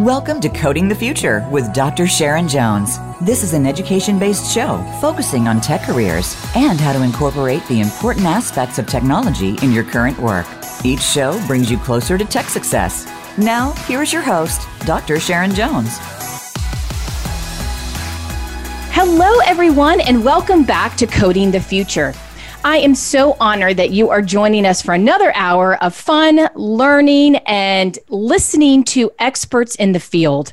Welcome to Coding the Future with Dr. Sharon Jones. This is an education based show focusing on tech careers and how to incorporate the important aspects of technology in your current work. Each show brings you closer to tech success. Now, here's your host, Dr. Sharon Jones. Hello, everyone, and welcome back to Coding the Future. I am so honored that you are joining us for another hour of fun, learning, and listening to experts in the field.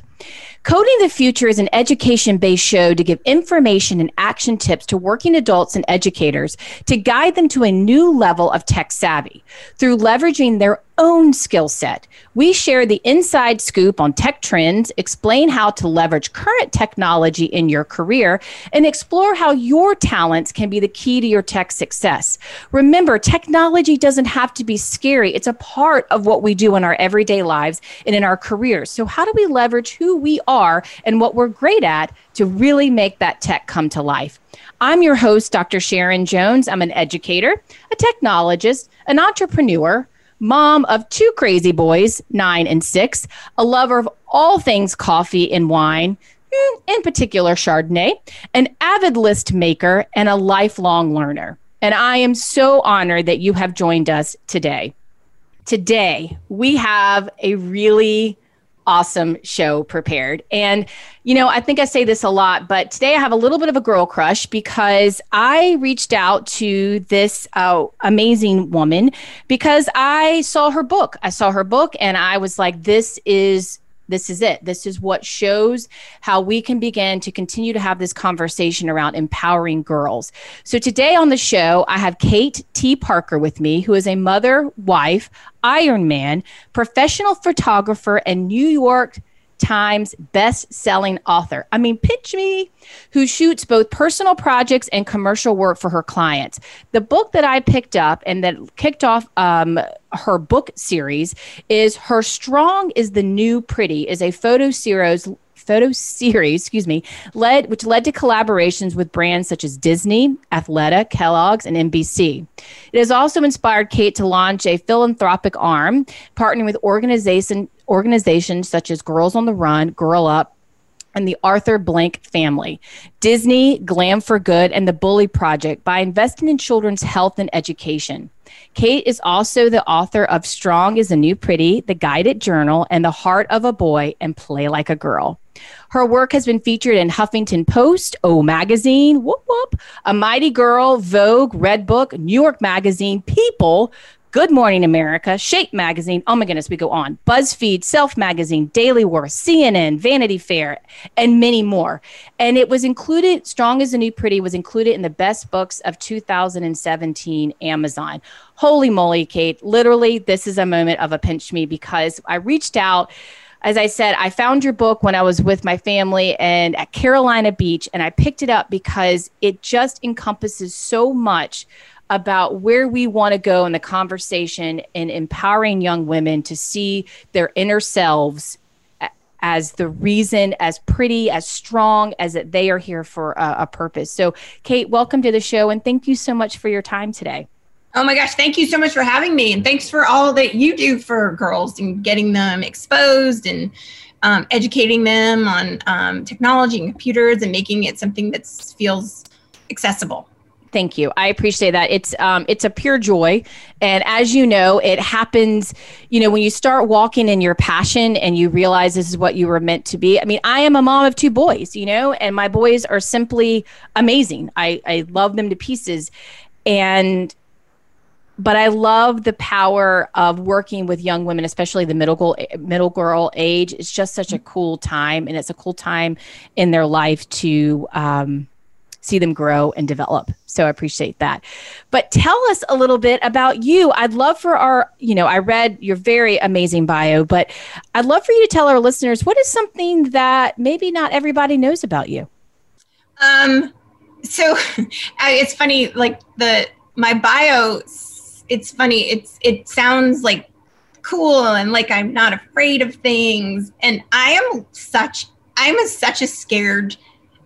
Coding the Future is an education based show to give information and action tips to working adults and educators to guide them to a new level of tech savvy through leveraging their own skill set. We share the inside scoop on tech trends, explain how to leverage current technology in your career, and explore how your talents can be the key to your tech success. Remember, technology doesn't have to be scary, it's a part of what we do in our everyday lives and in our careers. So, how do we leverage who we are and what we're great at to really make that tech come to life? I'm your host, Dr. Sharon Jones. I'm an educator, a technologist, an entrepreneur mom of two crazy boys, nine and six, a lover of all things coffee and wine, hmm, in particular Chardonnay, an avid list maker, and a lifelong learner. And I am so honored that you have joined us today. Today, we have a really awesome show prepared. And, you know, I think I say this a lot, but today I have a little bit of a girl crush because I reached out to this uh, amazing woman because I saw her book. I saw her book and I was like, this is this is it. This is what shows how we can begin to continue to have this conversation around empowering girls. So today on the show, I have Kate T. Parker with me, who is a mother, wife, Ironman, professional photographer, and New York Times best-selling author. I mean, pitch me, who shoots both personal projects and commercial work for her clients. The book that I picked up and that kicked off um, her book series is "Her Strong is the New Pretty" is a photo series photo series, excuse me, led which led to collaborations with brands such as Disney, Athleta, Kellogg's, and NBC. It has also inspired Kate to launch a philanthropic arm, partnering with organization organizations such as Girls on the Run, Girl Up, and the Arthur Blank family, Disney, Glam for Good, and the Bully Project by investing in children's health and education. Kate is also the author of Strong is a New Pretty, The Guided Journal, and The Heart of a Boy and Play Like a Girl. Her work has been featured in Huffington Post, O Magazine, whoop whoop, A Mighty Girl, Vogue, Redbook, New York Magazine, People, Good Morning America, Shape Magazine, oh my goodness, we go on, BuzzFeed, Self Magazine, Daily Worth, CNN, Vanity Fair, and many more. And it was included, Strong as a New Pretty was included in the best books of 2017 Amazon. Holy moly, Kate. Literally, this is a moment of a pinch me because I reached out as I said, I found your book when I was with my family and at Carolina Beach, and I picked it up because it just encompasses so much about where we want to go in the conversation in empowering young women to see their inner selves as the reason, as pretty, as strong as that they are here for a, a purpose. So, Kate, welcome to the show, and thank you so much for your time today. Oh my gosh, thank you so much for having me. And thanks for all that you do for girls and getting them exposed and um, educating them on um, technology and computers and making it something that feels accessible. Thank you. I appreciate that. It's um, it's a pure joy, and as you know, it happens. You know, when you start walking in your passion and you realize this is what you were meant to be. I mean, I am a mom of two boys. You know, and my boys are simply amazing. I I love them to pieces, and but I love the power of working with young women, especially the middle girl, middle girl age. It's just such a cool time, and it's a cool time in their life to. Um, see them grow and develop. So I appreciate that. But tell us a little bit about you. I'd love for our, you know, I read your very amazing bio, but I'd love for you to tell our listeners what is something that maybe not everybody knows about you. Um, so it's funny, like the my bio. It's funny. It's it sounds like cool and like I'm not afraid of things, and I am such. I'm a, such a scared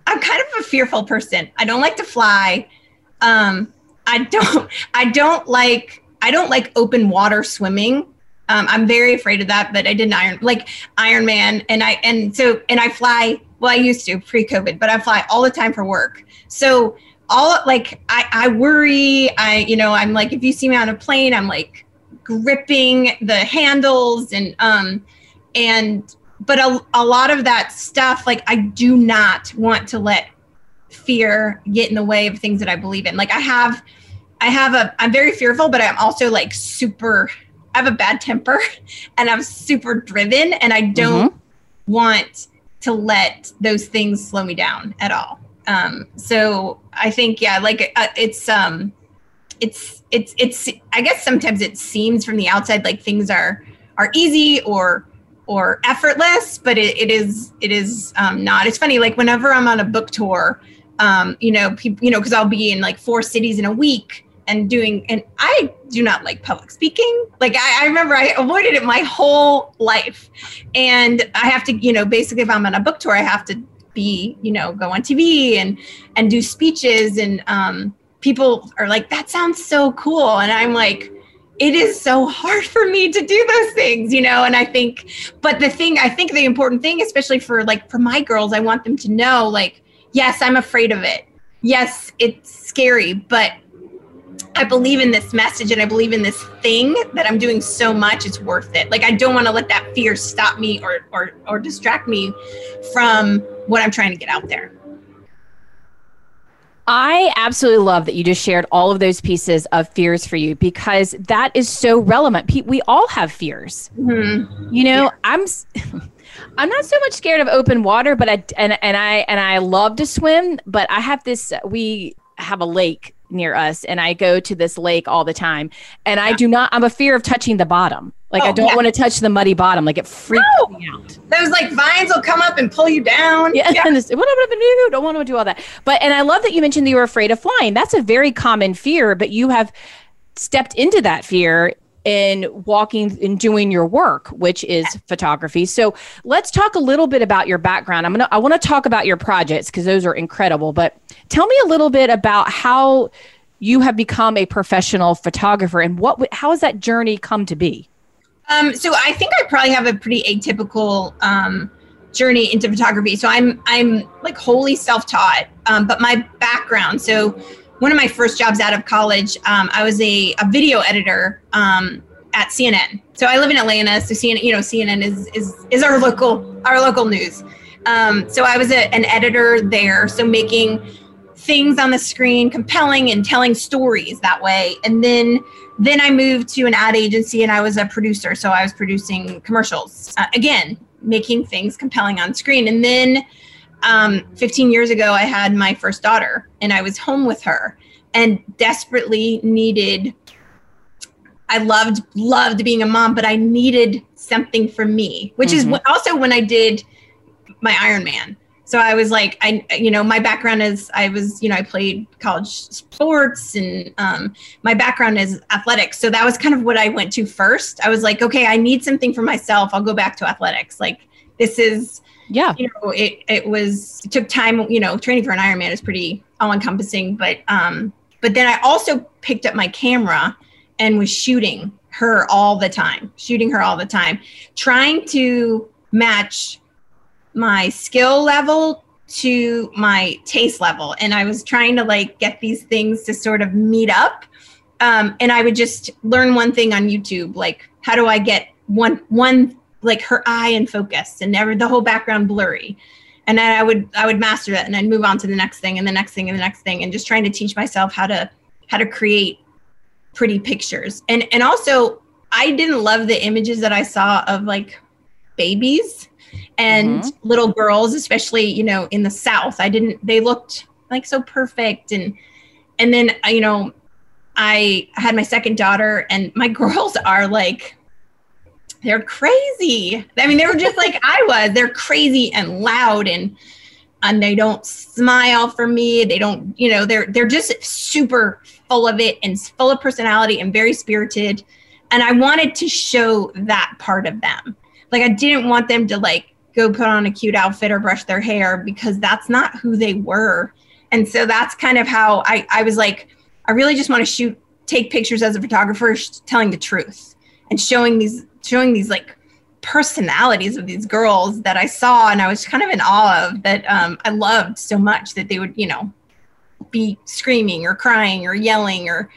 I'm kind of a fearful person. I don't like to fly. Um, I don't. I don't like. I don't like open water swimming. Um, I'm very afraid of that, but I did an Iron like Ironman, and I and so and I fly. Well, I used to pre-COVID, but I fly all the time for work. So all like I, I worry. I you know I'm like if you see me on a plane, I'm like gripping the handles and um and but a, a lot of that stuff like I do not want to let fear get in the way of things that I believe in. Like I have I have a I'm very fearful, but I'm also like super I have a bad temper and I'm super driven and I don't mm-hmm. want to let those things slow me down at all. Um, so I think, yeah, like uh, it's, um, it's, it's, it's, I guess sometimes it seems from the outside like things are, are easy or, or effortless, but it, it is, it is um, not. It's funny, like whenever I'm on a book tour, um, you know, people, you know, cause I'll be in like four cities in a week and doing and i do not like public speaking. Like I, I, remember i avoided it my whole life. And i have to you know basically if i'm on a book tour i have to be you know go on tv and and do speeches. And um, people are like that sounds so cool. And i'm like it is so hard for me to do those things you know and i think but the thing i think the important thing especially for like for my girls i want them to know like yes i'm afraid of it yes it's scary but I believe in this message and I believe in this thing that I'm doing so much, it's worth it. Like I don't want to let that fear stop me or or or distract me from what I'm trying to get out there. I absolutely love that you just shared all of those pieces of fears for you because that is so relevant. We all have fears. Mm-hmm. You know, yeah. I'm I'm not so much scared of open water, but I and and I and I love to swim, but I have this we have a lake near us and I go to this lake all the time. And yeah. I do not, I'm a fear of touching the bottom. Like oh, I don't yeah. want to touch the muddy bottom. Like it freaks no. me out. Those like vines will come up and pull you down. Yeah. yeah. What about the new? Don't want to do all that. But and I love that you mentioned that you were afraid of flying. That's a very common fear, but you have stepped into that fear in walking and doing your work which is photography so let's talk a little bit about your background i'm gonna i want to talk about your projects because those are incredible but tell me a little bit about how you have become a professional photographer and what how has that journey come to be um, so i think i probably have a pretty atypical um, journey into photography so i'm i'm like wholly self-taught um, but my background so one of my first jobs out of college, um, I was a, a video editor um, at CNN. So I live in Atlanta, so CNN, you know, CNN is is is our local our local news. Um, so I was a, an editor there, so making things on the screen compelling and telling stories that way. And then then I moved to an ad agency and I was a producer, so I was producing commercials uh, again, making things compelling on screen. And then um, 15 years ago, I had my first daughter and I was home with her and desperately needed. I loved loved being a mom, but I needed something for me, which mm-hmm. is also when I did my Ironman. So I was like, I, you know, my background is I was, you know, I played college sports and um, my background is athletics. So that was kind of what I went to first. I was like, okay, I need something for myself. I'll go back to athletics. Like this is yeah you know it it was it took time you know training for an ironman is pretty all encompassing but um but then i also picked up my camera and was shooting her all the time shooting her all the time trying to match my skill level to my taste level. And i was trying to like get these things to sort of meet up. Um, and i would just learn one thing on youtube like how do i get one one like her eye and focus and never the whole background blurry? And then i would i would master that and i'd move on to the next thing and the next thing and the next thing and just trying to teach myself how to how to create pretty pictures. And and also i didn't love the images that i saw of like babies and mm-hmm. little girls especially you know in the south i didn't they looked like so perfect and and then you know i had my second daughter and my girls are like they're crazy. I mean, they were just like I was. They're crazy and loud and and they don't smile for me. They don't, you know, they're they're just super full of it and full of personality and very spirited. And I wanted to show that part of them. Like I didn't want them to like go put on a cute outfit or brush their hair because that's not who they were. And so that's kind of how I I was like I really just want to shoot take pictures as a photographer telling the truth and showing these showing these like personalities of these girls that I saw and I was kind of in awe of that um, I loved so much that they would, you know, be screaming or crying or yelling or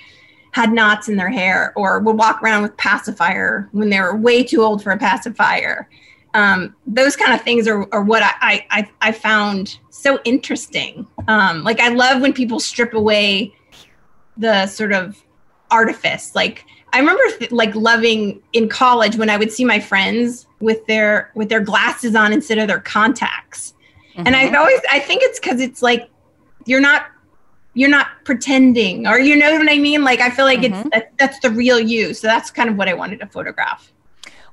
had knots in their hair or would walk around with pacifier when they were way too old for a pacifier. Um, those kind of things are, are what I, I, I found so interesting. Um, like I love when people strip away the sort of artifice. Like I remember th- like loving in college when I would see my friends with their with their glasses on instead of their contacts. Mm-hmm. And I mm-hmm. always I think it's cuz it's like you're not you're not pretending or you know what I mean? Like I feel like mm-hmm. it's that, that's the real you. So that's kind of what I wanted to photograph.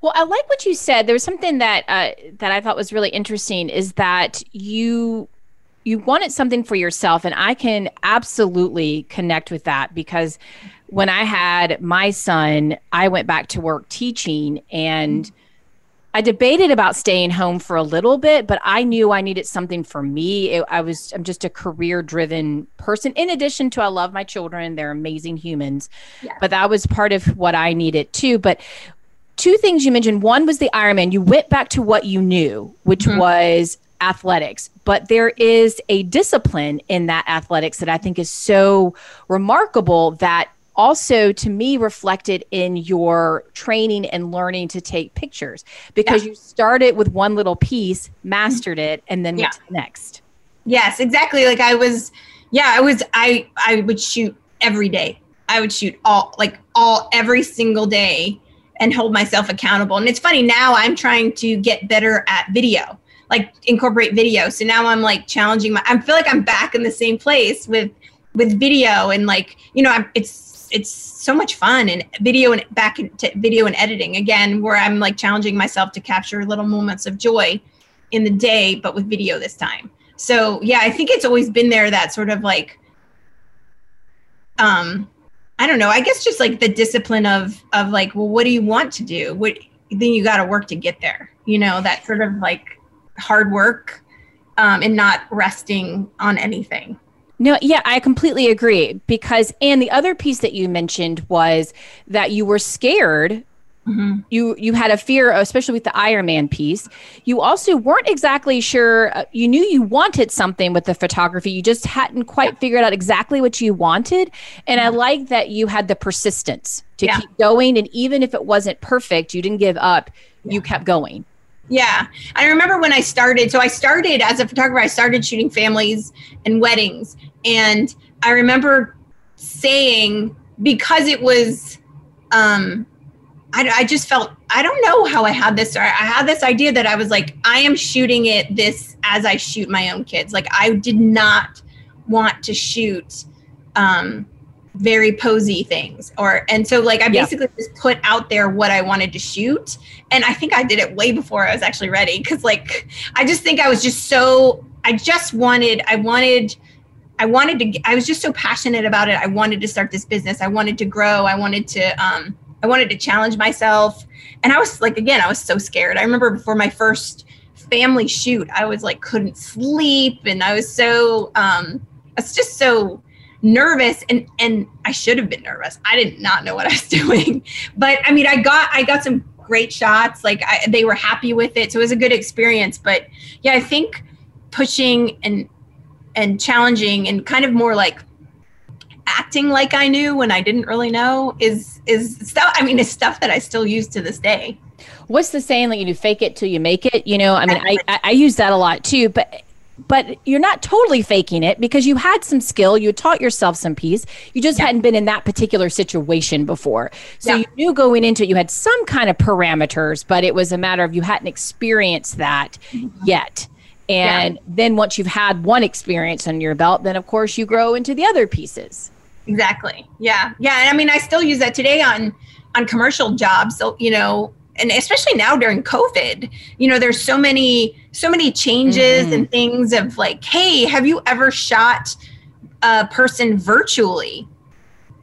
Well, I like what you said. There was something that uh, that I thought was really interesting is that you you wanted something for yourself and I can absolutely connect with that because when I had my son, I went back to work teaching and I debated about staying home for a little bit, but I knew I needed something for me. It, I was I'm just a career driven person. In addition to I love my children, they're amazing humans. Yeah. But that was part of what I needed too. But two things you mentioned. One was the Ironman. You went back to what you knew, which mm-hmm. was athletics, but there is a discipline in that athletics that I think is so remarkable that also to me reflected in your training and learning to take pictures because yeah. you started with one little piece, mastered it, and then yeah. went to the next. Yes, exactly. Like I was, yeah, I was, I, I would shoot every day. I would shoot all, like all, every single day and hold myself accountable. And it's funny now I'm trying to get better at video like incorporate video. So now I'm like challenging my I feel like I'm back in the same place with with video and like, you know, I'm, it's it's so much fun and video and back into video and editing again where I'm like challenging myself to capture little moments of joy in the day but with video this time. So, yeah, I think it's always been there that sort of like um I don't know, I guess just like the discipline of of like, well, what do you want to do? What then you got to work to get there. You know, that sort of like hard work um, and not resting on anything. No, yeah, I completely agree. Because, and the other piece that you mentioned was that you were scared. Mm-hmm. You you had a fear, especially with the Ironman piece. You also weren't exactly sure. Uh, you knew you wanted something with the photography. You just hadn't quite yeah. figured out exactly what you wanted. And I like that you had the persistence to yeah. keep going. And even if it wasn't perfect, you didn't give up. Yeah. You kept going. Yeah. I remember when I started. So I started as a photographer, I started shooting families and weddings. And I remember saying, because it was, um, I, I just felt, I don't know how I had this. I had this idea that I was like, I am shooting it this as I shoot my own kids. Like, I did not want to shoot um, very posy things or and so like i basically yeah. just put out there what i wanted to shoot and i think i did it way before i was actually ready because like i just think i was just so i just wanted i wanted i wanted to i was just so passionate about it i wanted to start this business i wanted to grow i wanted to um i wanted to challenge myself and i was like again i was so scared i remember before my first family shoot i was like couldn't sleep and i was so um it's just so nervous and and I should have been nervous. I did not know what I was doing. But I mean, I got I got some great shots. Like I, they were happy with it. So it was a good experience, but yeah, I think pushing and and challenging and kind of more like acting like I knew when I didn't really know is is stuff I mean it's stuff that I still use to this day. What's the saying like you do fake it till you make it, you know? I mean I, I, I use that a lot too, but but you're not totally faking it because you had some skill you taught yourself some piece you just yeah. hadn't been in that particular situation before so yeah. you knew going into it you had some kind of parameters but it was a matter of you hadn't experienced that mm-hmm. yet and yeah. then once you've had one experience on your belt then of course you grow into the other pieces. Exactly. Yeah. Yeah. And i mean i still use that today on on commercial jobs so you know and especially now during covid you know there's so many so many changes mm-hmm. and things of like hey have you ever shot a person virtually?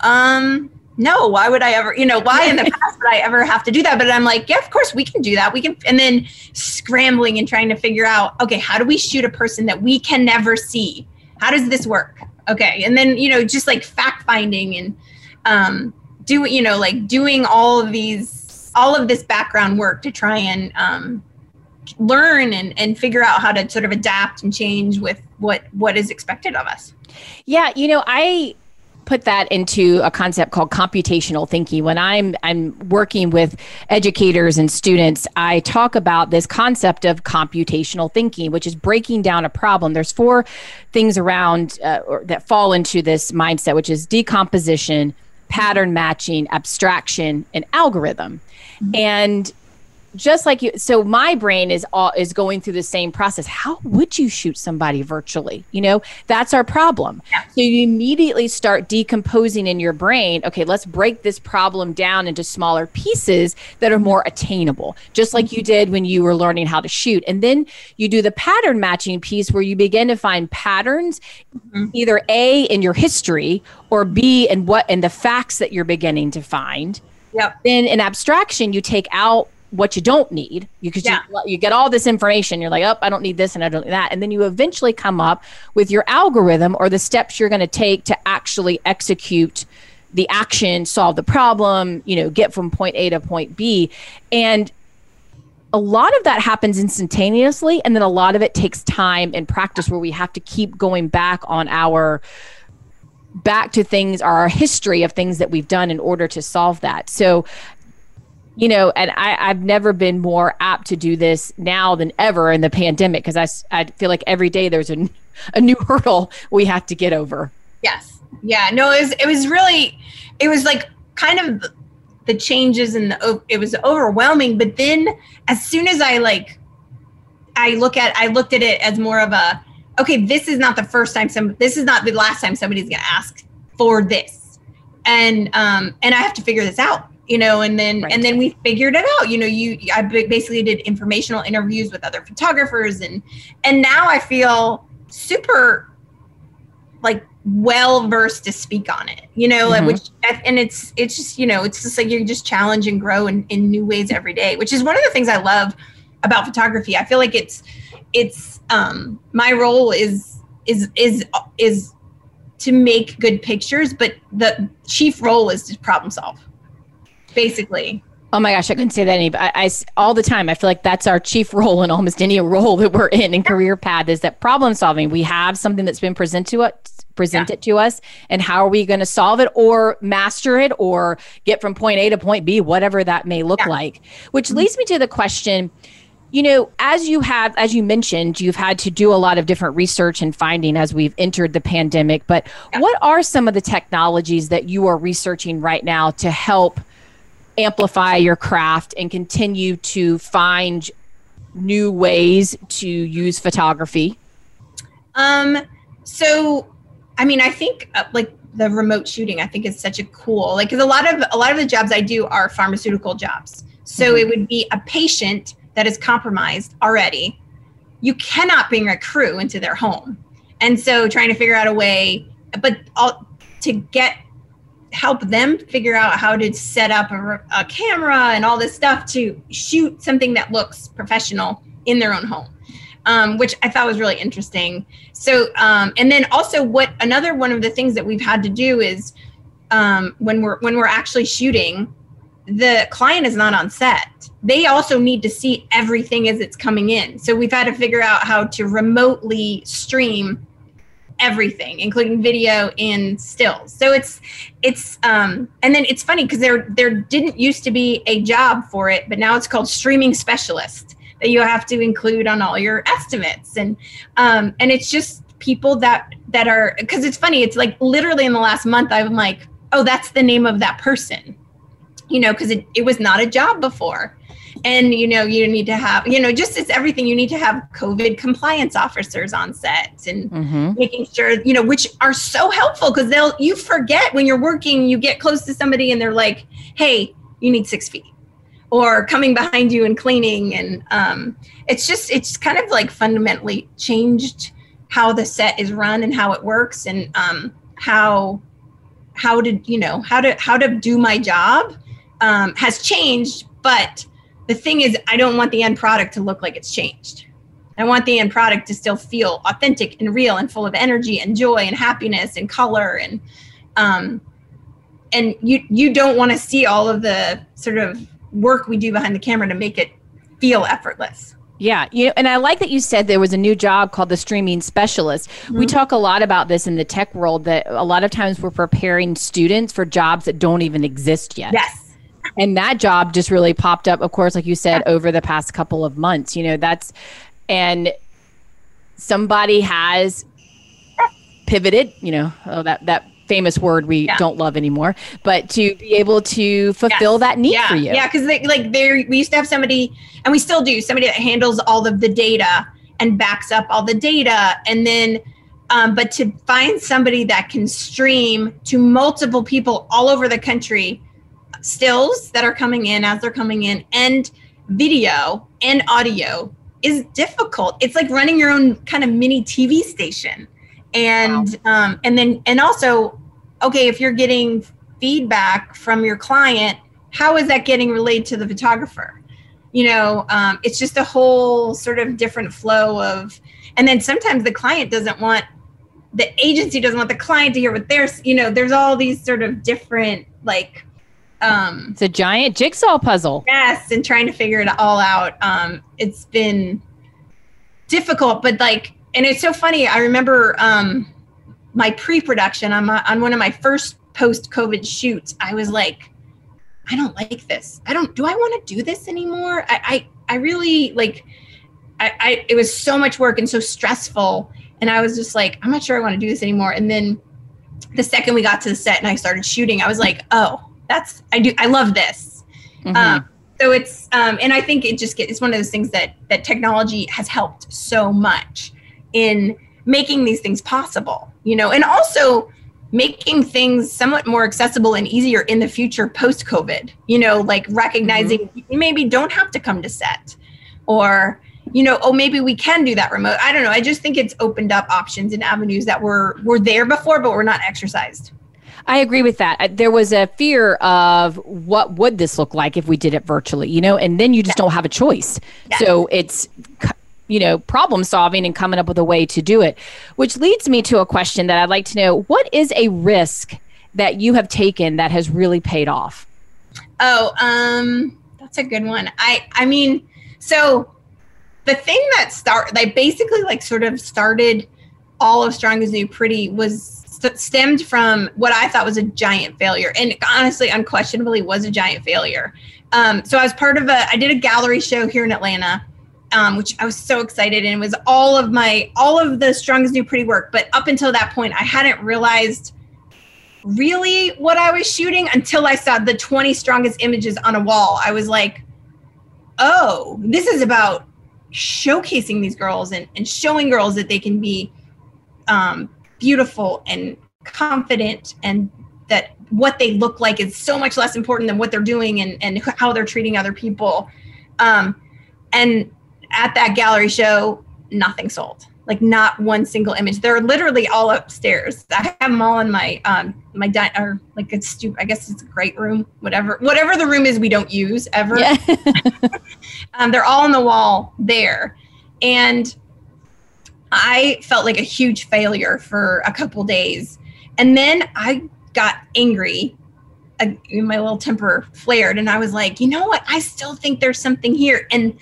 Um no why would i ever you know why in the past would i ever have to do that? But i'm like yeah of course we can do that. We can and then scrambling and trying to figure out okay how do we shoot a person that we can never see? How does this work? Okay and then you know just like fact finding and um do you know like doing all of these all of this background work to try and um, learn and, and figure out how to sort of adapt and change with what what is expected of us. Yeah you know i put that into a concept called computational thinking. When I'm I'm working with educators and students, I talk about this concept of computational thinking, which is breaking down a problem. There's four things around uh, that fall into this mindset, which is decomposition, pattern matching, abstraction, and algorithm. Mm-hmm. And just like you so my brain is all is going through the same process how would you shoot somebody virtually you know that's our problem yeah. so you immediately start decomposing in your brain okay let's break this problem down into smaller pieces that are more attainable just like you did when you were learning how to shoot and then you do the pattern matching piece where you begin to find patterns mm-hmm. either a in your history or b in what in the facts that you're beginning to find Yep. Then in abstraction, you take out what you don't need because yeah. you, you get all this information you're like oh i don't need this and i don't need that. And then you eventually come up with your algorithm or the steps you're going to take to actually execute the action solve the problem you know get from point a to point b. And a lot of that happens instantaneously and then a lot of it takes time and practice where we have to keep going back on our back to things or our history of things that we've done in order to solve that. So you know, and I, I've never been more apt to do this now than ever in the pandemic because I, I feel like every day there's a, a new hurdle we have to get over. Yes. Yeah. No, it was, it was really, it was like kind of the changes and the, it was overwhelming. But then as soon as I like, I look at, I looked at it as more of a, okay, this is not the first time some, this is not the last time somebody's going to ask for this. And, um, and I have to figure this out you know and then right. and then we figured it out you know you i basically did informational interviews with other photographers and and now i feel super like well versed to speak on it you know mm-hmm. which and it's it's just you know it's just like you just challenge and grow in, in new ways every day which is one of the things i love about photography i feel like it's it's um my role is is is is to make good pictures but the chief role is to problem solve basically. Oh my gosh, I couldn't say that any. I, I all the time. I feel like that's our chief role in almost any role that we're in in career path is that problem solving. We have something that's been presented to us, present yeah. it to us, and how are we going to solve it or master it or get from point A to point B, whatever that may look yeah. like. Which mm-hmm. leads me to the question you know as you have as you mentioned you've had to do a lot of different research and finding as we've entered the pandemic but what are some of the technologies that you are researching right now to help amplify your craft and continue to find new ways to use photography? Um, so, I mean, I think uh, like the remote shooting, I think is such a cool, like, cause a lot of, a lot of the jobs I do are pharmaceutical jobs. So mm-hmm. it would be a patient that is compromised already. You cannot bring a crew into their home. And so trying to figure out a way, but all, to get help them figure out how to set up a, a, camera and all this stuff to shoot something that looks professional in their own home um, which i thought was really interesting. So um, and then also what another one of the things that we've had to do is um, when we're when we're actually shooting the client is not on set. They also need to see everything as it's coming in. So we've had to figure out how to remotely stream everything, including video and stills. So it's it's um and then it's funny because there there didn't used to be a job for it, but now it's called streaming specialist that you have to include on all your estimates and um and it's just people that that are because it's funny it's like literally in the last month i'm like oh that's the name of that person you know because it, it was not a job before and you know you need to have you know just it's everything you need to have covid compliance officers on set and mm-hmm. making sure you know which are so helpful because they'll you forget when you're working you get close to somebody and they're like hey you need six feet or coming behind you and cleaning and um, it's just it's kind of like fundamentally changed how the set is run and how it works and um, how how to you know how to how to do my job um, has changed but the thing is, I don't want the end product to look like it's changed. I want the end product to still feel authentic and real and full of energy and joy and happiness and color and um, and you you don't want to see all of the sort of work we do behind the camera to make it feel effortless. Yeah, you know, and I like that you said there was a new job called the streaming specialist. Mm-hmm. We talk a lot about this in the tech world that a lot of times we're preparing students for jobs that don't even exist yet. Yes. And that job just really popped up, of course, like you said, over the past couple of months. You know, that's and somebody has pivoted, you know, oh that that famous word we yeah. don't love anymore, but to be able to fulfill yes. that need yeah. for you. Yeah, because like there, we used to have somebody, and we still do, somebody that handles all of the data and backs up all the data, and then. Um, but to find somebody that can stream to multiple people all over the country stills that are coming in as they're coming in and video and audio is difficult. It's like running your own kind of mini TV station. And wow. um, and then and also okay, if you're getting feedback from your client, how is that getting relayed to the photographer? You know, um, it's just a whole sort of different flow of, and then sometimes the client doesn't want, the agency doesn't want the client to hear what they're, you know, there's all these sort of different like, um, it's a giant jigsaw puzzle. Yes, and trying to figure it all out. Um, it's been difficult, but like, and it's so funny. I remember um, my pre-production on my on one of my first post-COVID shoots, I was like, I don't like this. I don't. Do I want to do this anymore? I I, I really like. I, I it was so much work and so stressful, and I was just like, I'm not sure I want to do this anymore. And then the second we got to the set and I started shooting, I was like, oh, that's I do. I love this. Mm-hmm. Um, so it's um, and I think it just gets it's one of those things that that technology has helped so much in making these things possible you know, and also making things somewhat more accessible and easier in the future post COVID, you know, like recognizing mm-hmm. maybe don't have to come to set or, you know, oh, maybe we can do that remote. I don't know. I just think it's opened up options and avenues that were were there before, but were not exercised. I agree with that. There was a fear of what would this look like if we did it virtually, you know, and then you just don't have a choice. So it's you know, problem solving and coming up with a way to do it. Which leads me to a question that I'd like to know what is a risk that you have taken that has really paid off? Oh, um, that's a good one. I I mean, so the thing that start that basically like sort of started all of Strong is New Pretty was st- stemmed from what I thought was a giant failure, and honestly, unquestionably was a giant failure. Um, so I was part of a I did a gallery show here in Atlanta um, which I was so excited and it was all of my all of the Strong is New Pretty work. But up until that point, I hadn't realized really what I was shooting until I saw the 20 strongest images on a wall. I was like, oh, this is about showcasing these girls and, and showing girls that they can be um, beautiful and confident and that what they look like is so much less important than what they're doing and, and how they're treating other people. Um, and at that gallery show, nothing sold. Like not one single image. They're literally all upstairs. I have them all in my um my di- or like it's stupid. I guess it's a great room. Whatever whatever the room is we don't use ever. Yeah. um, they're all on the wall there, and I felt like a huge failure for a couple days, and then I got angry my little temper flared and i was like you know what i still think there's something here and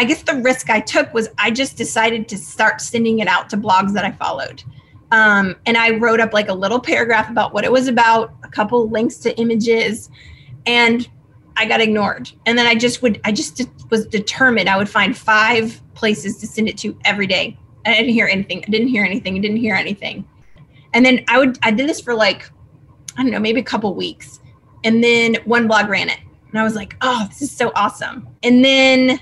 I guess the risk I took was I just decided to start sending it out to blogs that I followed. Um, and I wrote up like a little paragraph about what it was about, a couple links to images, and I got ignored. And then I just would, I just was determined I would find five places to send it to every day. I didn't hear anything. I didn't hear anything. I didn't hear anything. And then I would, I did this for like, I don't know, maybe a couple weeks. And then one blog ran it. And I was like, oh, this is so awesome. And then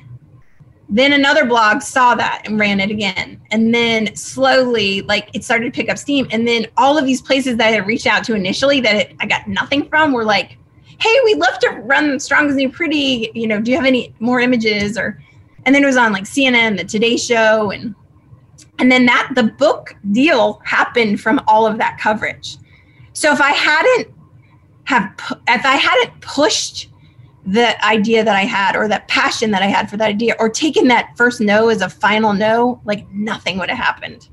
then another blog saw that and ran it again. And then slowly, like it started to pick up steam. And then all of these places that I had reached out to initially that it, I got nothing from were like, hey, we'd love to run Strong is New Pretty. You know, do you have any more images? Or, and then it was on like CNN, the Today Show, and and then that the book deal happened from all of that coverage. So if I hadn't have if I hadn't pushed the idea that I had or that passion that I had for that idea or taken that first no as a final no, like nothing would have happened.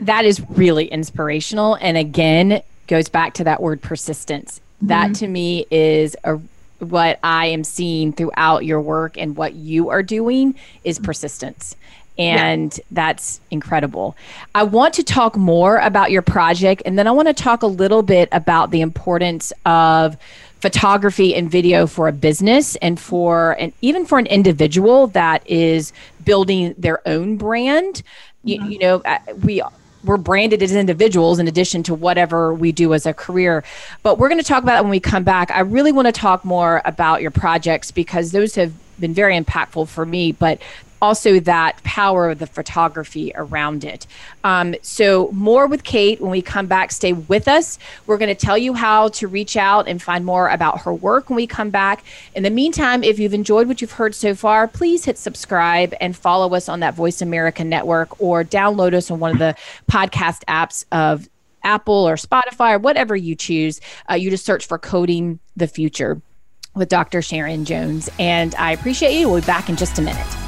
That is really inspirational. And again, goes back to that word persistence. Mm-hmm. That to me is a what I am seeing throughout your work and what you are doing is persistence. And yeah. that's incredible. I want to talk more about your project, and then I want to talk a little bit about the importance of photography and video for a business and for and even for an individual that is building their own brand. You, mm-hmm. you know, uh, we we're branded as individuals in addition to whatever we do as a career. But we're going to talk about that when we come back. I really want to talk more about your projects because those have been very impactful for me. But also that power of the photography around it. Um, so, more with Kate when we come back. Stay with us. We're going to tell you how to reach out and find more about her work when we come back. In the meantime, if you've enjoyed what you've heard so far, please hit subscribe and follow us on that Voice America network or download us on one of the podcast apps of Apple or Spotify or whatever you choose. Uh, you just search for Coding the Future with Dr. Sharon Jones. And I appreciate you. We'll be back in just a minute.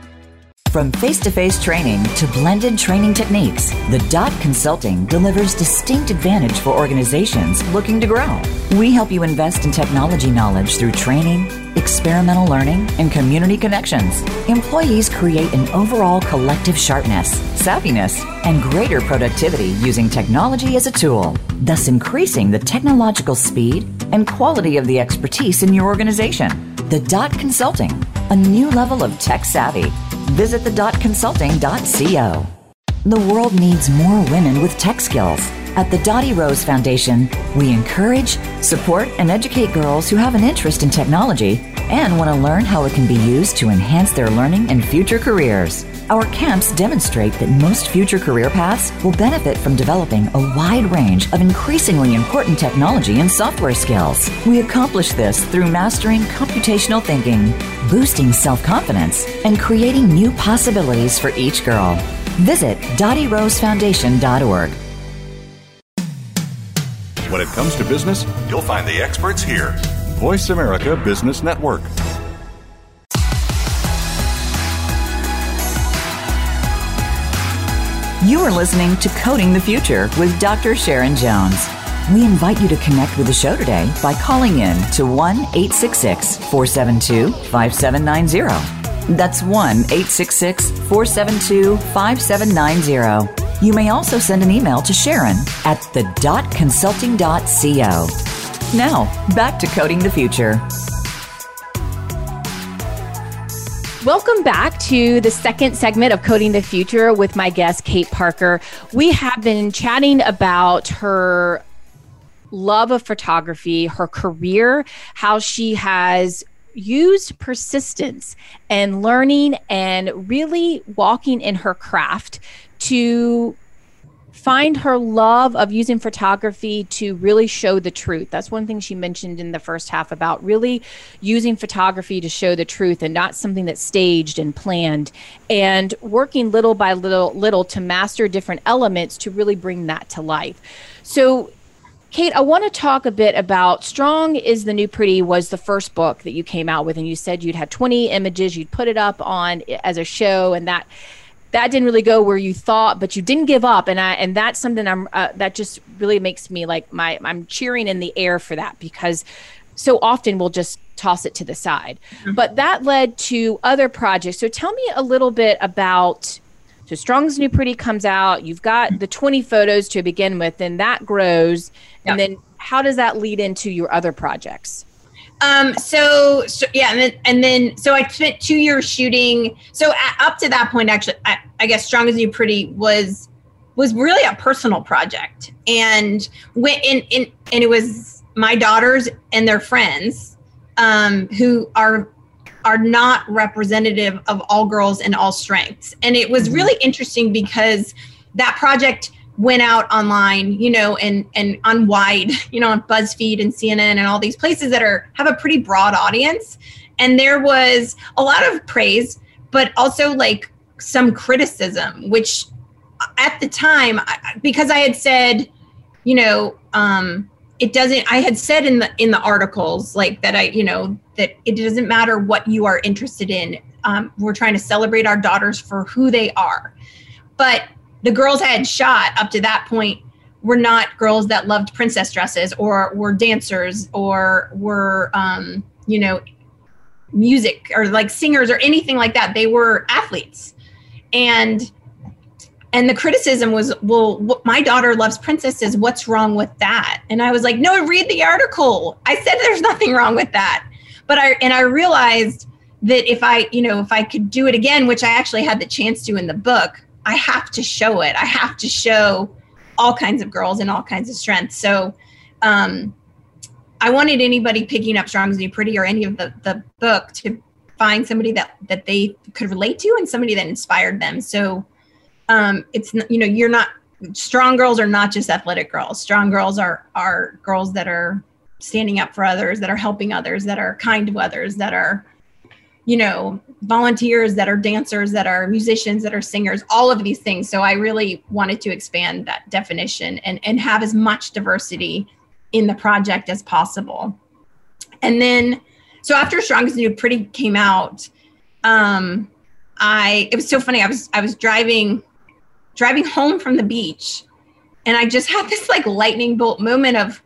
From face to face training to blended training techniques, the Dot Consulting delivers distinct advantage for organizations looking to grow. We help you invest in technology knowledge through training experimental learning, and community connections. Employees create an overall collective sharpness, savviness, and greater productivity using technology as a tool, thus increasing the technological speed and quality of the expertise in your organization. The Dot Consulting, a new level of tech savvy. Visit the dotconsulting.co. The world needs more women with tech skills. At the Dottie Rose Foundation, we encourage, support, and educate girls who have an interest in technology and want to learn how it can be used to enhance their learning and future careers. Our camps demonstrate that most future career paths will benefit from developing a wide range of increasingly important technology and software skills. We accomplish this through mastering computational thinking, boosting self confidence, and creating new possibilities for each girl. Visit DottieRoseFoundation.org. When it comes to business, you'll find the experts here. Voice America Business Network. You are listening to Coding the Future with Dr. Sharon Jones. We invite you to connect with the show today by calling in to 1 866 472 5790. That's 1 866 472 5790 you may also send an email to Sharon at the consulting.co. Now, back to coding the future. Welcome back to the second segment of Coding the Future with my guest, Kate Parker. We have been chatting about her love of photography, her career, how she has used persistence and learning and really walking in her craft to find her love of using photography to really show the truth. That's one thing she mentioned in the first half about really using photography to show the truth and not something that's staged and planned and working little by little little to master different elements to really bring that to life. So Kate, I want to talk a bit about Strong is the New Pretty was the first book that you came out with and you said you'd had 20 images, you'd put it up on as a show and that that didn't really go where you thought, but you didn't give up, and I and that's something I'm uh, that just really makes me like my I'm cheering in the air for that because so often we'll just toss it to the side. Mm-hmm. But that led to other projects. So tell me a little bit about. So Strong's New Pretty comes out. You've got the 20 photos to begin with, and that grows. And then how does that lead into your other projects? Um, so, so, yeah, and then, and then so I spent two years shooting. So at, up to that point, actually, I, I guess Strong as New Pretty was was really a personal project, and went in, in and it was my daughters and their friends um, who are are not representative of all girls and all strengths, and it was mm-hmm. really interesting because that project went out online, you know, and and on wide, you know, on BuzzFeed and CNN and all these places that are have a pretty broad audience. And there was a lot of praise, but also like some criticism, which at the time, because I had said, you know, um, it doesn't. I had said in the in the articles like that. I you know that it doesn't matter what you are interested in. Um, we're trying to celebrate our daughters for who they are, but the girls I had shot up to that point were not girls that loved princess dresses or were dancers or were um, you know music or like singers or anything like that. They were athletes. And and the criticism was well my daughter loves princesses. What's wrong with that? And i was like no read the article. I said there's nothing wrong with that. But i and i realized that if i you know if i could do it again which i actually had the chance to in the book i have to show it. I have to show all kinds of girls and all kinds of strengths so um i wanted anybody picking up strong as new pretty or any of the the book to find somebody that that they could relate to and somebody that inspired them. So um, it's you know you're not strong girls are not just athletic girls. Strong girls are are girls that are standing up for others that are helping others that are kind to others that are you know volunteers that are dancers that are musicians that are singers all of these things. So i really wanted to expand that definition and and have as much diversity in the project as possible. And then so after strong as new pretty came out um i it was so funny. I was i was driving driving home from the beach and I just had this like lightning bolt moment of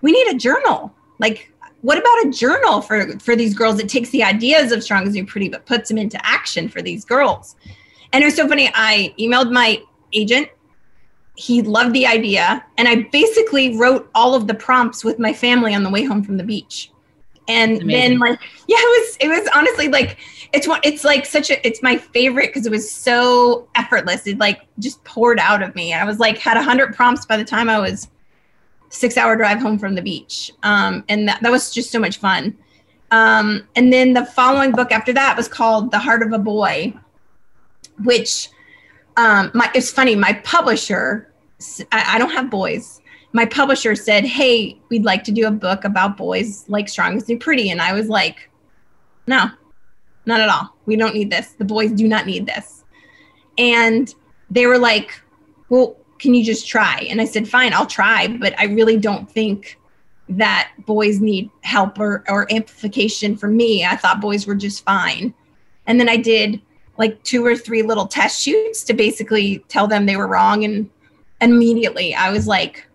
we need a journal. Like what about a journal for for these girls that takes the ideas of strong as new pretty but puts them into action for these girls. And it was so funny. I emailed my agent. He loved the idea and I basically wrote all of the prompts with my family on the way home from the beach. And then like yeah, it was it was honestly like it's one it's like such a it's my favorite because it was so effortless it like just poured out of me i was like had 100 prompts by the time i was six hour drive home from the beach um, and that, that was just so much fun um, and then the following book after that was called the heart of a boy which um, my it's funny my publisher I, I don't have boys my publisher said hey we'd like to do a book about boys like strong new pretty and i was like no not at all. We don't need this. The boys do not need this. And they were like, well, can you just try? And I said, fine, I'll try, but I really don't think that boys need help or, or amplification for me. I thought boys were just fine. And then I did like two or three little test shoots to basically tell them they were wrong. And immediately I was like,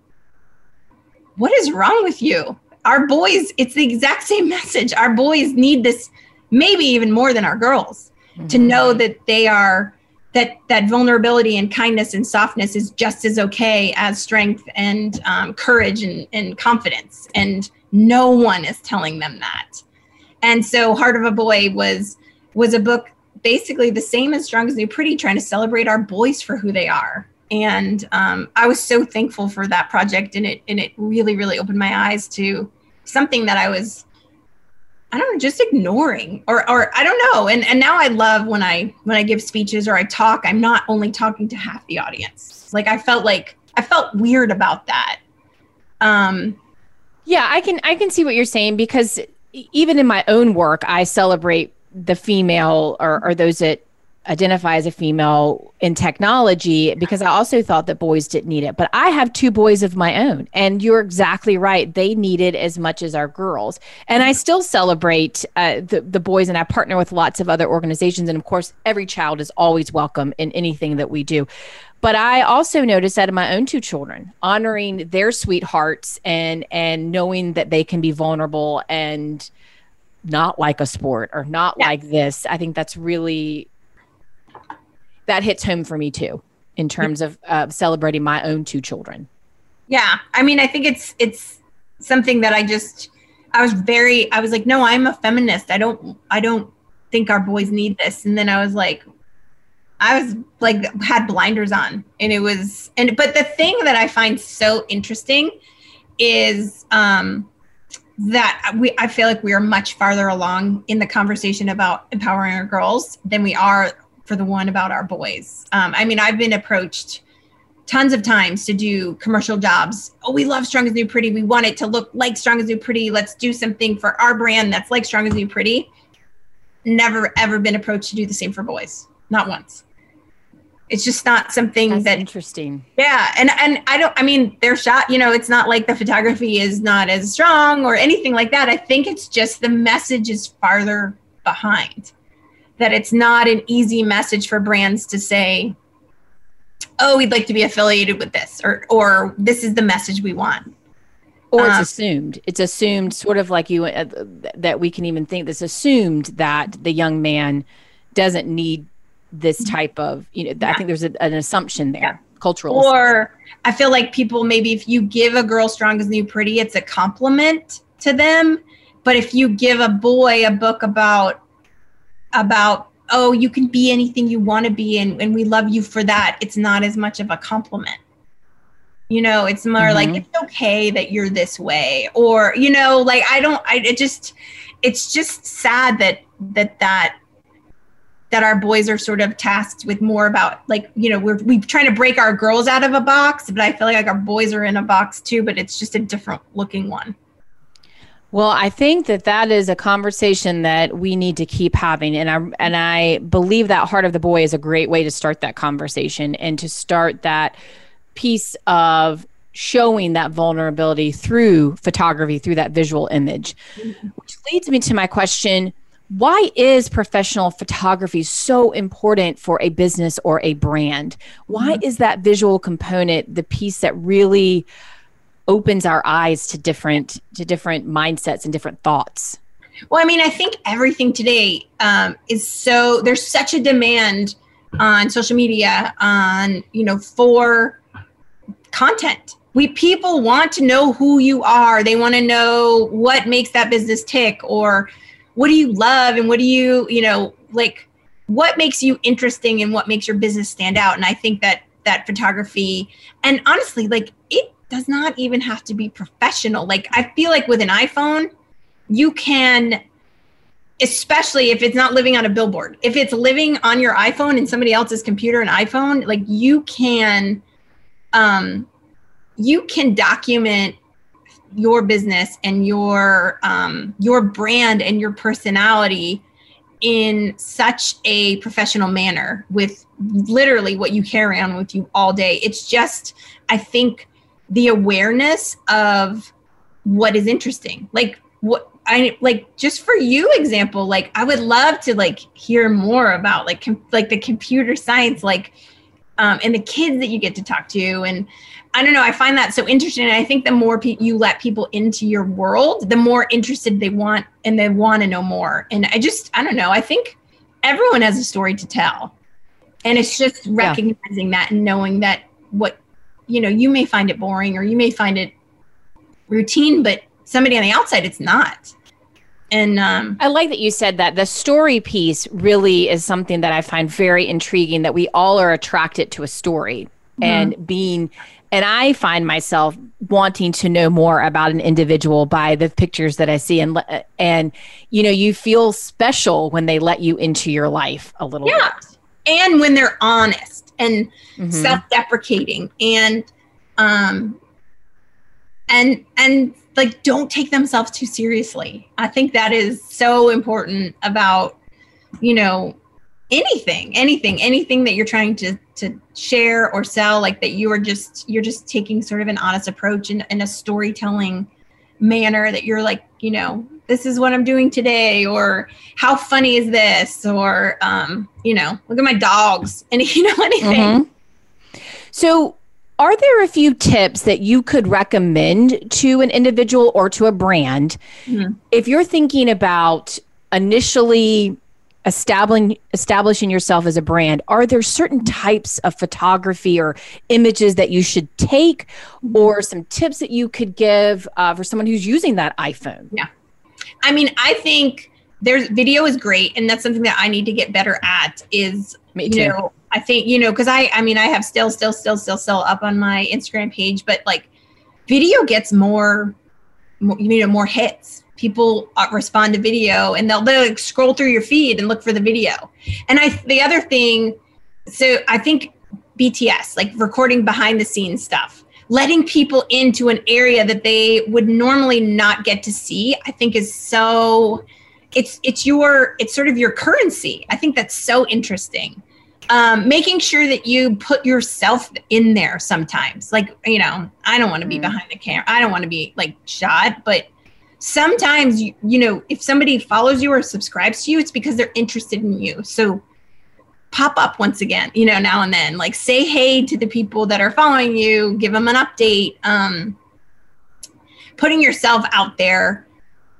what is wrong with you? Our boys, it's the exact same message. Our boys need this maybe even more than our girls mm-hmm. to know that they are that that vulnerability and kindness and softness is just as okay as strength and um, courage and, and confidence. And no one is telling them that. And so heart of a boy was was a book basically the same as strong as new pretty trying to celebrate our boys for who they are. And um, i was so thankful for that project and it and it really really opened my eyes to something that i was I don't know, just ignoring or or I don't know. And and now I love when I when I give speeches or I talk, I'm not only talking to half the audience. Like I felt like I felt weird about that. Um yeah, I can I can see what you're saying because even in my own work, I celebrate the female or, or those that identify as a female in technology because I also thought that boys didn't need it. But I have two boys of my own, and you're exactly right. They need it as much as our girls. And I still celebrate uh, the, the boys, and I partner with lots of other organizations. And of course, every child is always welcome in anything that we do. But I also noticed that in my own two children, honoring their sweethearts and and knowing that they can be vulnerable and not like a sport or not yeah. like this. I think that's really that hits home for me too in terms of uh, celebrating my own two children. Yeah, I mean, I think it's it's something that I just I was very I was like, no, I'm a feminist. I don't I don't think our boys need this. And then I was like, I was like had blinders on, and it was and but the thing that I find so interesting is um that we I feel like we are much farther along in the conversation about empowering our girls than we are for the one about our boys. Um, I mean, I've been approached tons of times to do commercial jobs. Oh, we love Strong as New Pretty. We want it to look like Strong as New Pretty. Let's do something for our brand that's like Strong as New Pretty. Never ever been approached to do the same for boys. Not once. it's just not something That's that interesting. yeah and and i don't i mean they're shot you know it's not like the photography is not as strong or anything like that i think it's just the message is farther behind that it's not an easy message for brands to say oh we'd like to be affiliated with this or or this is the message we want Or it's Um, assumed. It's assumed, sort of like you, uh, that we can even think this assumed that the young man doesn't need this type of, you know, I think there's a, an assumption there, Yeah. cultural. or i feel like people maybe if you give a girl strong as new pretty it's a compliment to them but if you give a boy a book about about oh you can be anything you want to be and, and we love you for that. It's not as much of a compliment. You know it's more like Mhm. it's okay that you're this way or you know like i don't i it just it's just sad that that that that our boys are sort of tasked with more about like you know we're we're trying to break our girls out of a box but i feel like our boys are in a box too but it's just a different looking one Well, I think that that is a conversation that we need to keep having, and I and I believe that heart of the boy is a great way to start that conversation and to start that piece of showing that vulnerability through photography, through that visual image, which leads me to my question: Why is professional photography so important for a business or a brand? Why mm-hmm. is that visual component the piece that really opens our eyes to different to different mindsets and different thoughts. Well, I mean, I think everything today um, is so there's such a demand on social media on you know for content. We people want to know who you are. They want to know what makes that business tick, or what do you love, and what do you you know like what makes you interesting and what makes your business stand out. And I think that that photography and honestly, like it does not even have to be professional. Like I feel like with an iPhone you can especially if it's not living on a billboard if it's living on your iphone and somebody else's computer and iphone like you can um you can document your business and your um your brand and your personality in such a professional manner with literally what you carry on with you all day it's just i think the awareness of what is interesting. Like what I like just for you example like I would love to like hear more about like com- like the computer science like um and the kids that you get to talk to. And I don't know I find that so interesting. And I think the more pe- you let people into your world the more interested they want and they want to know more. And I just I don't know I think everyone has a story to tell. And it's just recognizing that and knowing that what you know you may find it boring or you may find it routine but somebody on the outside it's not and um I like that you said that. The story piece really is something that I find very intriguing that we all are attracted to a story and being and I find myself wanting to know more about an individual by the pictures that I see and and you know you feel special when they let you into your life a little Yeah. bit. and when they're honest and Mhm. self-deprecating and um and and like don't take themselves too seriously i think that is so important about you know anything anything anything that you're trying to to share or sell like that you are just you're just taking sort of an honest approach and, in a storytelling manner that you're like you know this is what i'm doing today or how funny is this or um you know look at my dogs and you know anything Mhm. So, are there a few tips that you could recommend to an individual or to a brand Mhm. if you're thinking about initially establishing establishing yourself as a brand? Are there certain types of photography or images that you should take, or some tips that you could give uh, for someone who's using that iPhone? Yeah i mean, I think there's video is great, and that's something that I need to get better at. Is Me you know, I think you know, because I, I mean, I have still, still, still, still, still up on my Instagram page, but like, video gets more, more you know, more hits. People uh, respond to video, and they'll they'll like, scroll through your feed and look for the video. And I, the other thing, so I think BTS, like recording behind the scenes stuff, letting people into an area that they would normally not get to see, I think is so it's it's your it's sort of your currency. I think that's so interesting. um, making sure that you put yourself in there sometimes. Like, you know, I don't want to be mm. behind the camera. I don't want to be like shot, but sometimes you, you know, if somebody follows you or subscribes to you, it's because they're interested in you. So pop up once again, you know, now and then. Like say hey to the people that are following you, give them an update. Um, putting yourself out there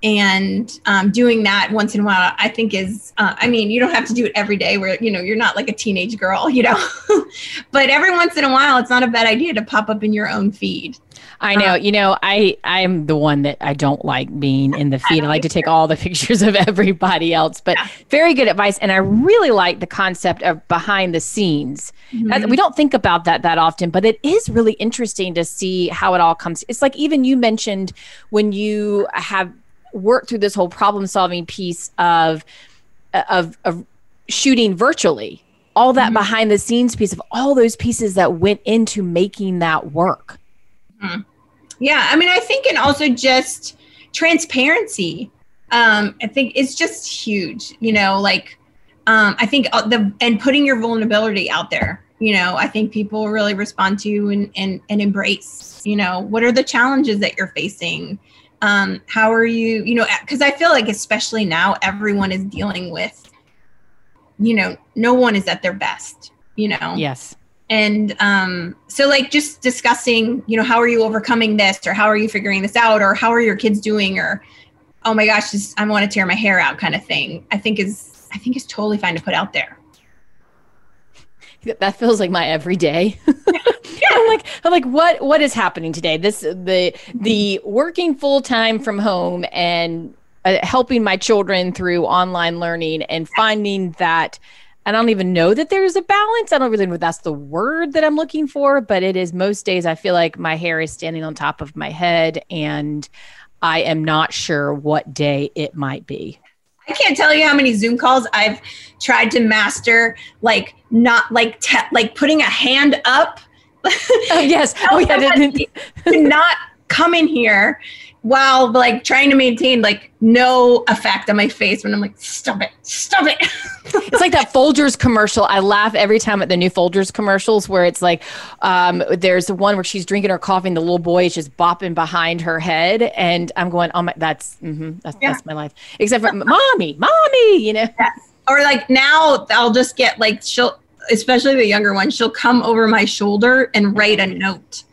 and um, doing that once in a while i think is uh, i mean you don't have to do it every day where you know you're not like a teenage girl you know but every once in a while it's not a bad idea to pop up in your own feed I know, um, you know, I I'm the one that I don't like being in the feed. I, I like to take all the pictures of everybody else, but yeah. very good advice. And I really like the concept of behind the scenes. Mm-hmm. We don't think about that that often, but it is really interesting to see how it all comes. It's like even you mentioned when you have worked through this whole problem solving piece of of, of shooting virtually all that mm-hmm. behind the scenes piece of all those pieces that went into making that work mm-hmm. yeah i mean i think and also just transparency um i think it's just huge you know like um i think uh, the and putting your vulnerability out there you know i think people really respond to and and, and embrace you know what are the challenges that you're facing um, how are you you know because i feel like especially now everyone is dealing with you know no one is at their best you know? Yes. And um, so like just discussing you know how are you overcoming this or how are you figuring this out or how are your kids doing or oh my gosh just i want to tear my hair out kind of thing i think is i think is totally fine to put out there. That feels like my everyday I'm like, I'm like, what what is happening today? This the the working full time from home and uh, helping my children through online learning and finding that. I don't even know that there's a balance. I don't really know if that's the word that I'm looking for, but it is most days I feel like my hair is standing on top of my head and I am not sure what day it might be. I can't tell you how many Zoom calls I've tried to master, like not like te- like putting a hand up oh, yes. Oh, yeah. to not come in here while like trying to maintain like no effect on my face when I'm like, stop it, stop it. it's like that Folgers commercial. I laugh every time at the new Folgers commercials where it's like, um, there's one where she's drinking her coffee and the little boy is just bopping behind her head, and I'm going, oh my, that's mm-hmm, that's, yeah. that's my life. Except for mommy, mommy, you know. Or like now I'll just get like she'll especially the younger one, she'll come over my shoulder and write a note.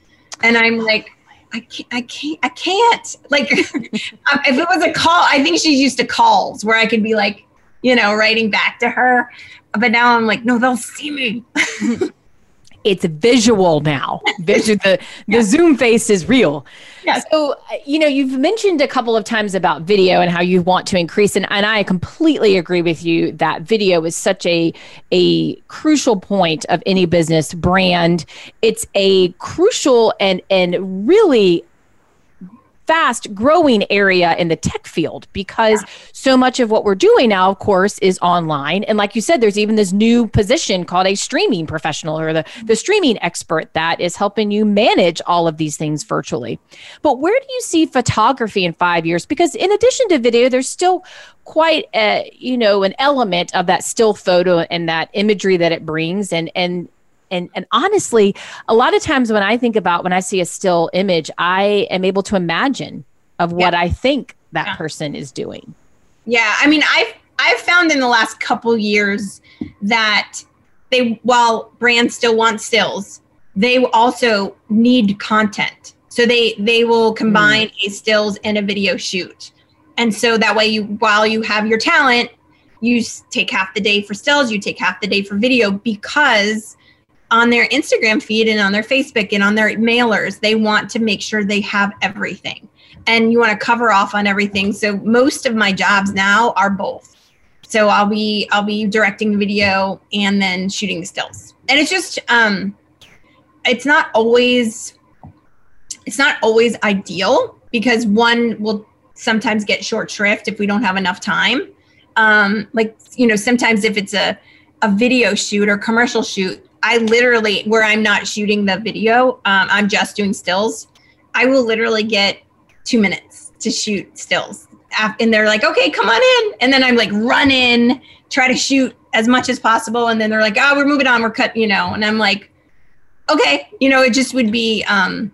And I'm oh like, I can't, I can't, I can't. Like, um, if it was a call, I think she's used to calls where I could be like, you know, writing back to her. But now I'm like, no, they'll see me. it's visual now. Visual, the, the Zoom face is real. Yes. So, uh, you know, you've mentioned a couple of times about video and how you want to increase, and, and I completely agree with you that video is such a a crucial point of any business brand. It's a crucial and and really fast growing area in the tech field because yeah. so much of what we're doing now of course is online. And like you said there's even this new position called a streaming professional or the, the streaming expert that is helping you manage all of these things virtually. But where do you see photography in five years? Because in addition to video there's still quite a you know an element of that still photo and that imagery that it brings. And and and and honestly a lot of times when i think about when i see a still image i am able to imagine of what yeah. i think that yeah. person is doing yeah i mean i've i've found in the last couple years that they while brands still want stills they also need content so they they will combine mm. a stills and a video shoot and so that way you while you have your talent you take half the day for stills you take half the day for video because on their Instagram feed and on their Facebook and on their mailers, they want to make sure they have everything. And you want to cover off on everything. So most of my jobs now are both. So I'll be I'll be directing the video and then shooting the stills. And it's just um it's not always it's not always ideal because one will sometimes get short shrift if we don't have enough time. Um like you know sometimes if it's a a video shoot or commercial shoot I literally, where I'm not shooting the video, um, I'm just doing stills. I will literally get two minutes to shoot stills. and they're like, okay, come on in. And then I'm like, run in, try to shoot as much as possible. And then they're like, oh, we're moving on, we're cut, you know. And I'm like, okay, you know, it just would be. Um,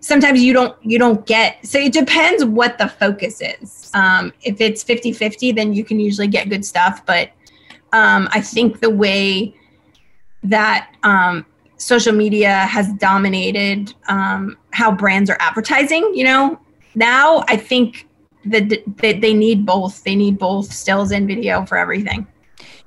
sometimes you don't you don't get so it depends what the focus is um, if it's 50 50 then you can usually get good stuff but um, i think the way that um, social media has dominated um, how brands are advertising you know now i think that they need both they need both stills and video for everything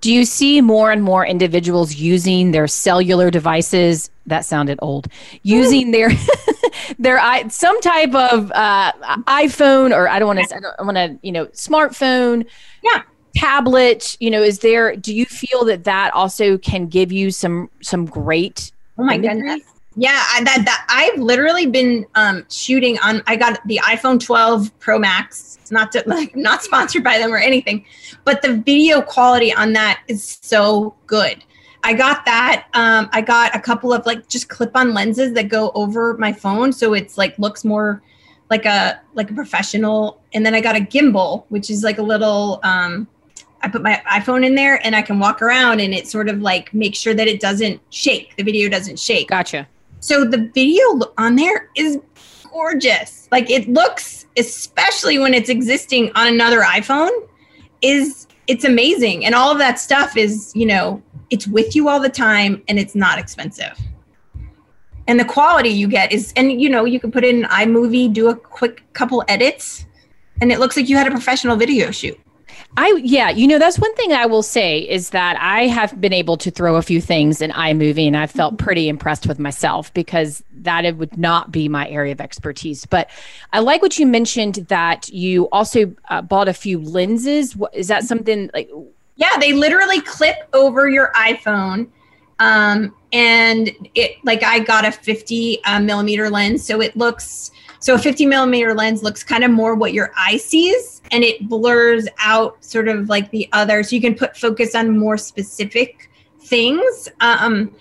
do you see more and more individuals using their cellular devices? That sounded old. Using their their some type of uh, iPhone or I don't want to I don't want to you know smartphone. Yeah. Tablet. You know, is there? Do you feel that that also can give you some some great? Oh my imagery? goodness. Yeah, I, that that I've literally been um, shooting on. I got the iPhone 12 Pro Max. Not to like not sponsored by them or anything, but the video quality on that is so good. I got that. Um, I got a couple of like just clip-on lenses that go over my phone, so it's like looks more like a like a professional. And then I got a gimbal, which is like a little. Um, I put my iPhone in there, and I can walk around, and it sort of like makes sure that it doesn't shake. The video doesn't shake. Gotcha. So the video on there is gorgeous. Like it looks, especially when it's existing on another iPhone is it's amazing and all of that stuff is you know it's with you all the time and it's not expensive and the quality you get is and you know you can put in iMovie do a quick couple edits and it looks like you had a professional video shoot I yeah, you know that's one thing I will say is that I have been able to throw a few things in iMovie and I felt pretty impressed with myself because that it would not be my area of expertise. But I like what you mentioned that you also uh, bought a few lenses. Is that something like? Yeah, they literally clip over your iPhone. Um, and it like I got a 50 uh, millimeter lens, so it looks so a 50 millimeter lens looks kind of more what your eye sees and it blurs out sort of like the other. So you can put focus on more specific things. Um,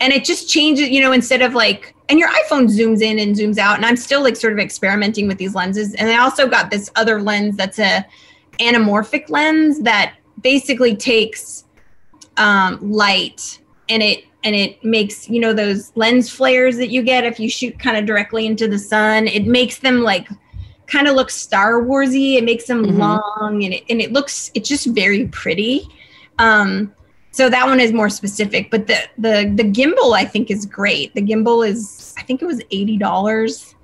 and it just changes, you know, instead of like, and your iPhone zooms in and zooms out. And I'm still like sort of experimenting with these lenses. And I also got this other lens that's a anamorphic lens that basically takes um, light and it and it makes you know those lens flares that you get if you shoot kind of directly into the sun. It makes them like kind of look star warsy. It makes them mm-hmm. long and it, and it looks it's just very pretty. Um so that one is more specific but the the the gimbal i think is great. The gimbal is i think it was $80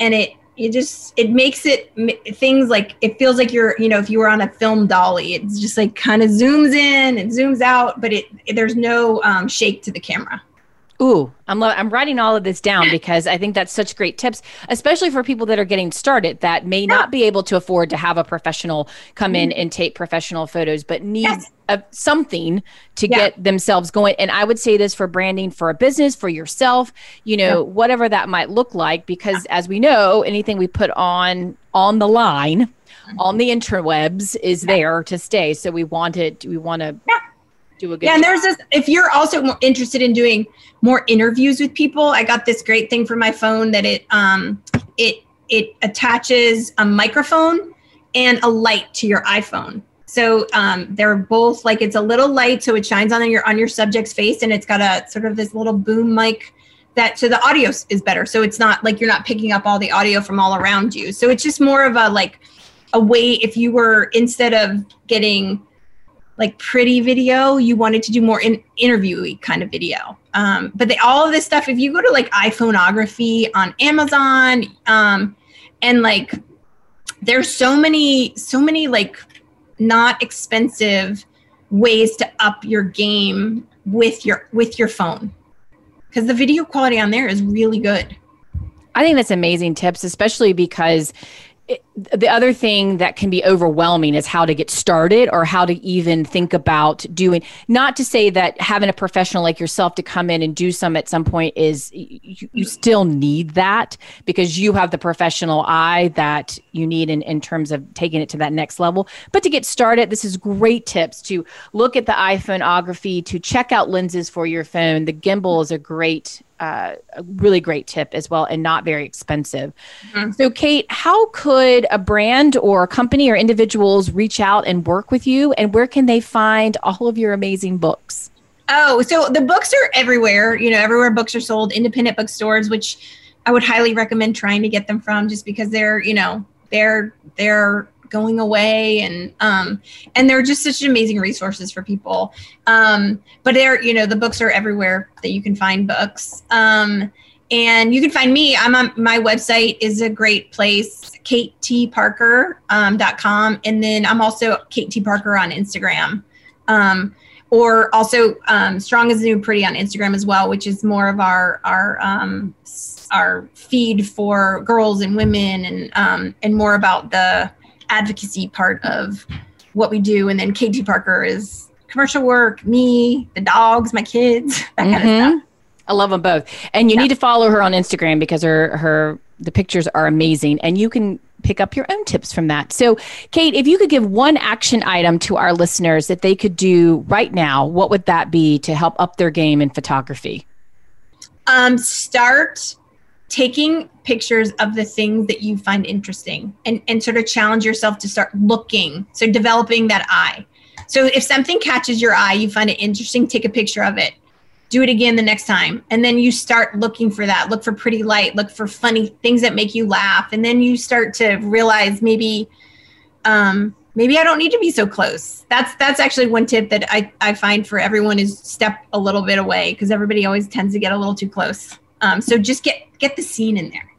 and it it just it makes it things like it feels like you're you know if you were on a film dolly it's just like kind of zooms in and zooms out but it, there's no um, shake to the camera Ooh, I'm lo- I'm writing all of this down because I think that's such great tips, especially for people that are getting started that may not be able to afford to have a professional come in mm-hmm. and take professional photos, but need yes. a, something to yeah. get themselves going. And I would say this for branding, for a business, for yourself, you know, yeah. whatever that might look like, because yeah. as we know, anything we put on on the line mm-hmm. on the interwebs is there to stay. So we want it. We want to do a good. Yeah, and there's this. If you're also interested in doing more interviews with people, I got this great thing for my phone that it um it it attaches a microphone and a light to your iPhone. So um, they're both like it's a little light, so it shines on your on your subject's face, and it's got a sort of this little boom mic that so the audio is better. So it's not like you're not picking up all the audio from all around you. So it's just more of a like a way if you were instead of getting like pretty video you wanted to do more in, interviewy kind of video. Um, but they, all of this stuff if you go to like iphoneography on amazon um, and like there's so many so many like not expensive ways to up your game with your with your phone. Because the video quality on there is really good. I think that's amazing tips especially because the other thing that can be overwhelming is how to get started or how to even think about doing not to say that having a professional like yourself to come in and do some at some point is you, you still need that because you have the professional eye that you need in, in terms of taking it to that next level but to get started this is great tips to look at the iphoneography to check out lenses for your phone the gimbal is a great uh, a really great tip as well and not very expensive. Mm-hmm. So, Kate, how could a brand or a company or individuals reach out and work with you? And where can they find all of your amazing books? Oh, so the books are everywhere. You know, everywhere books are sold, independent bookstores, which I would highly recommend trying to get them from, just because they're, you know, they're they're going away and um and they're just such amazing resources for people um but they're you know the books are everywhere that you can find books um and you can find me i'm on my website is a great place katetparker.com um, .com, and then i'm also kate t parker on instagram um or also um, strong as new pretty on instagram as well which is more of our our um our feed for girls and women and um and more about the advocacy part of what we do. And then KT Parker is commercial work, me, the dogs, my kids, that kind mm-hmm. of stuff. I love them both. And you yeah. need to follow her on Instagram because her her the pictures are amazing and you can pick up your own tips from that. So, Kate, if you could give one action item to our listeners that they could do right now, what would that be to help up their game in photography? Um, start taking pictures of the things that you find interesting and, and sort of challenge yourself to start looking. So developing that eye. So if something catches your eye, you find it interesting, take a picture of it. Do it again the next time. And then you start looking for that. Look for pretty light, look for funny things that make you laugh. And then you start to realize maybe um maybe I don't need to be so close. That's that's actually one tip that I, I find for everyone is step a little bit away because everybody always tends to get a little too close. Um, so just get get the scene in there.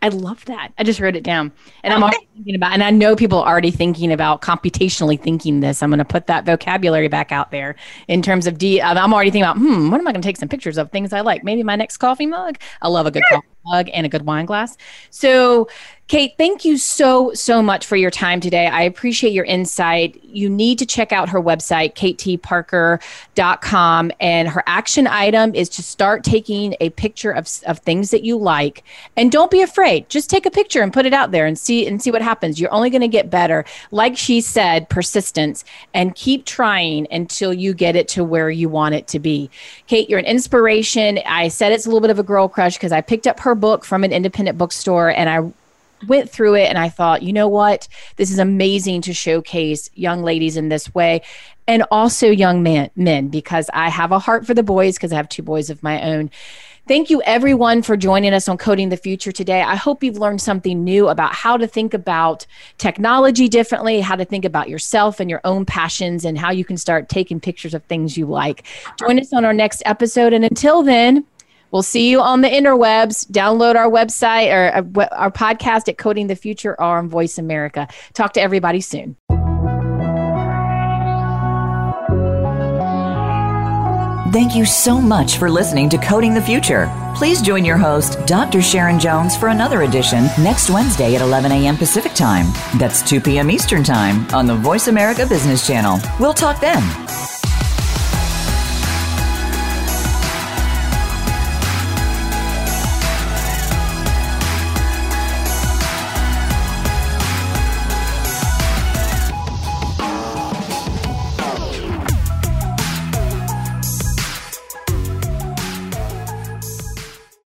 I love that. I just wrote it down. And I'm already thinking about and I know people are already thinking about computationally thinking this. I'm going to put that vocabulary back out there in terms of D. I'm already thinking about, hmm, what am I going to take some pictures of things I like? Maybe my next coffee mug. I love a good coffee mug and a good wine glass. So Kate, thank you so, so much for your time today. I appreciate your insight. You need to check out her website, katetparker.com. And her action item is to start taking a picture of, of things that you like. And don't be afraid. Just take a picture and put it out there and see and see what happens. You're only going to get better. Like she said, persistence and keep trying until you get it to where you want it to be. Kate, you're an inspiration. I said it's a little bit of a girl crush because I picked up her book from an independent bookstore and I went through it and I thought, you know what? This is amazing to showcase young ladies in this way and also young men, men because I have a heart for the boys because I have two boys of my own. Thank you, everyone, for joining us on Coding the Future today. I hope you've learned something new about how to think about technology differently, how to think about yourself and your own passions, and how you can start taking pictures of things you like. Join us on our next episode. And until then, We'll see you on the interwebs. Download our website or uh, our podcast at Coding the Future or on Voice America. Talk to everybody soon. Thank you so much for listening to Coding the Future. Please join your host, Dr. Sharon Jones, for another edition next Wednesday at 11 a.m. Pacific Time. That's 2 p.m. Eastern Time on the Voice America Business Channel. We'll talk then.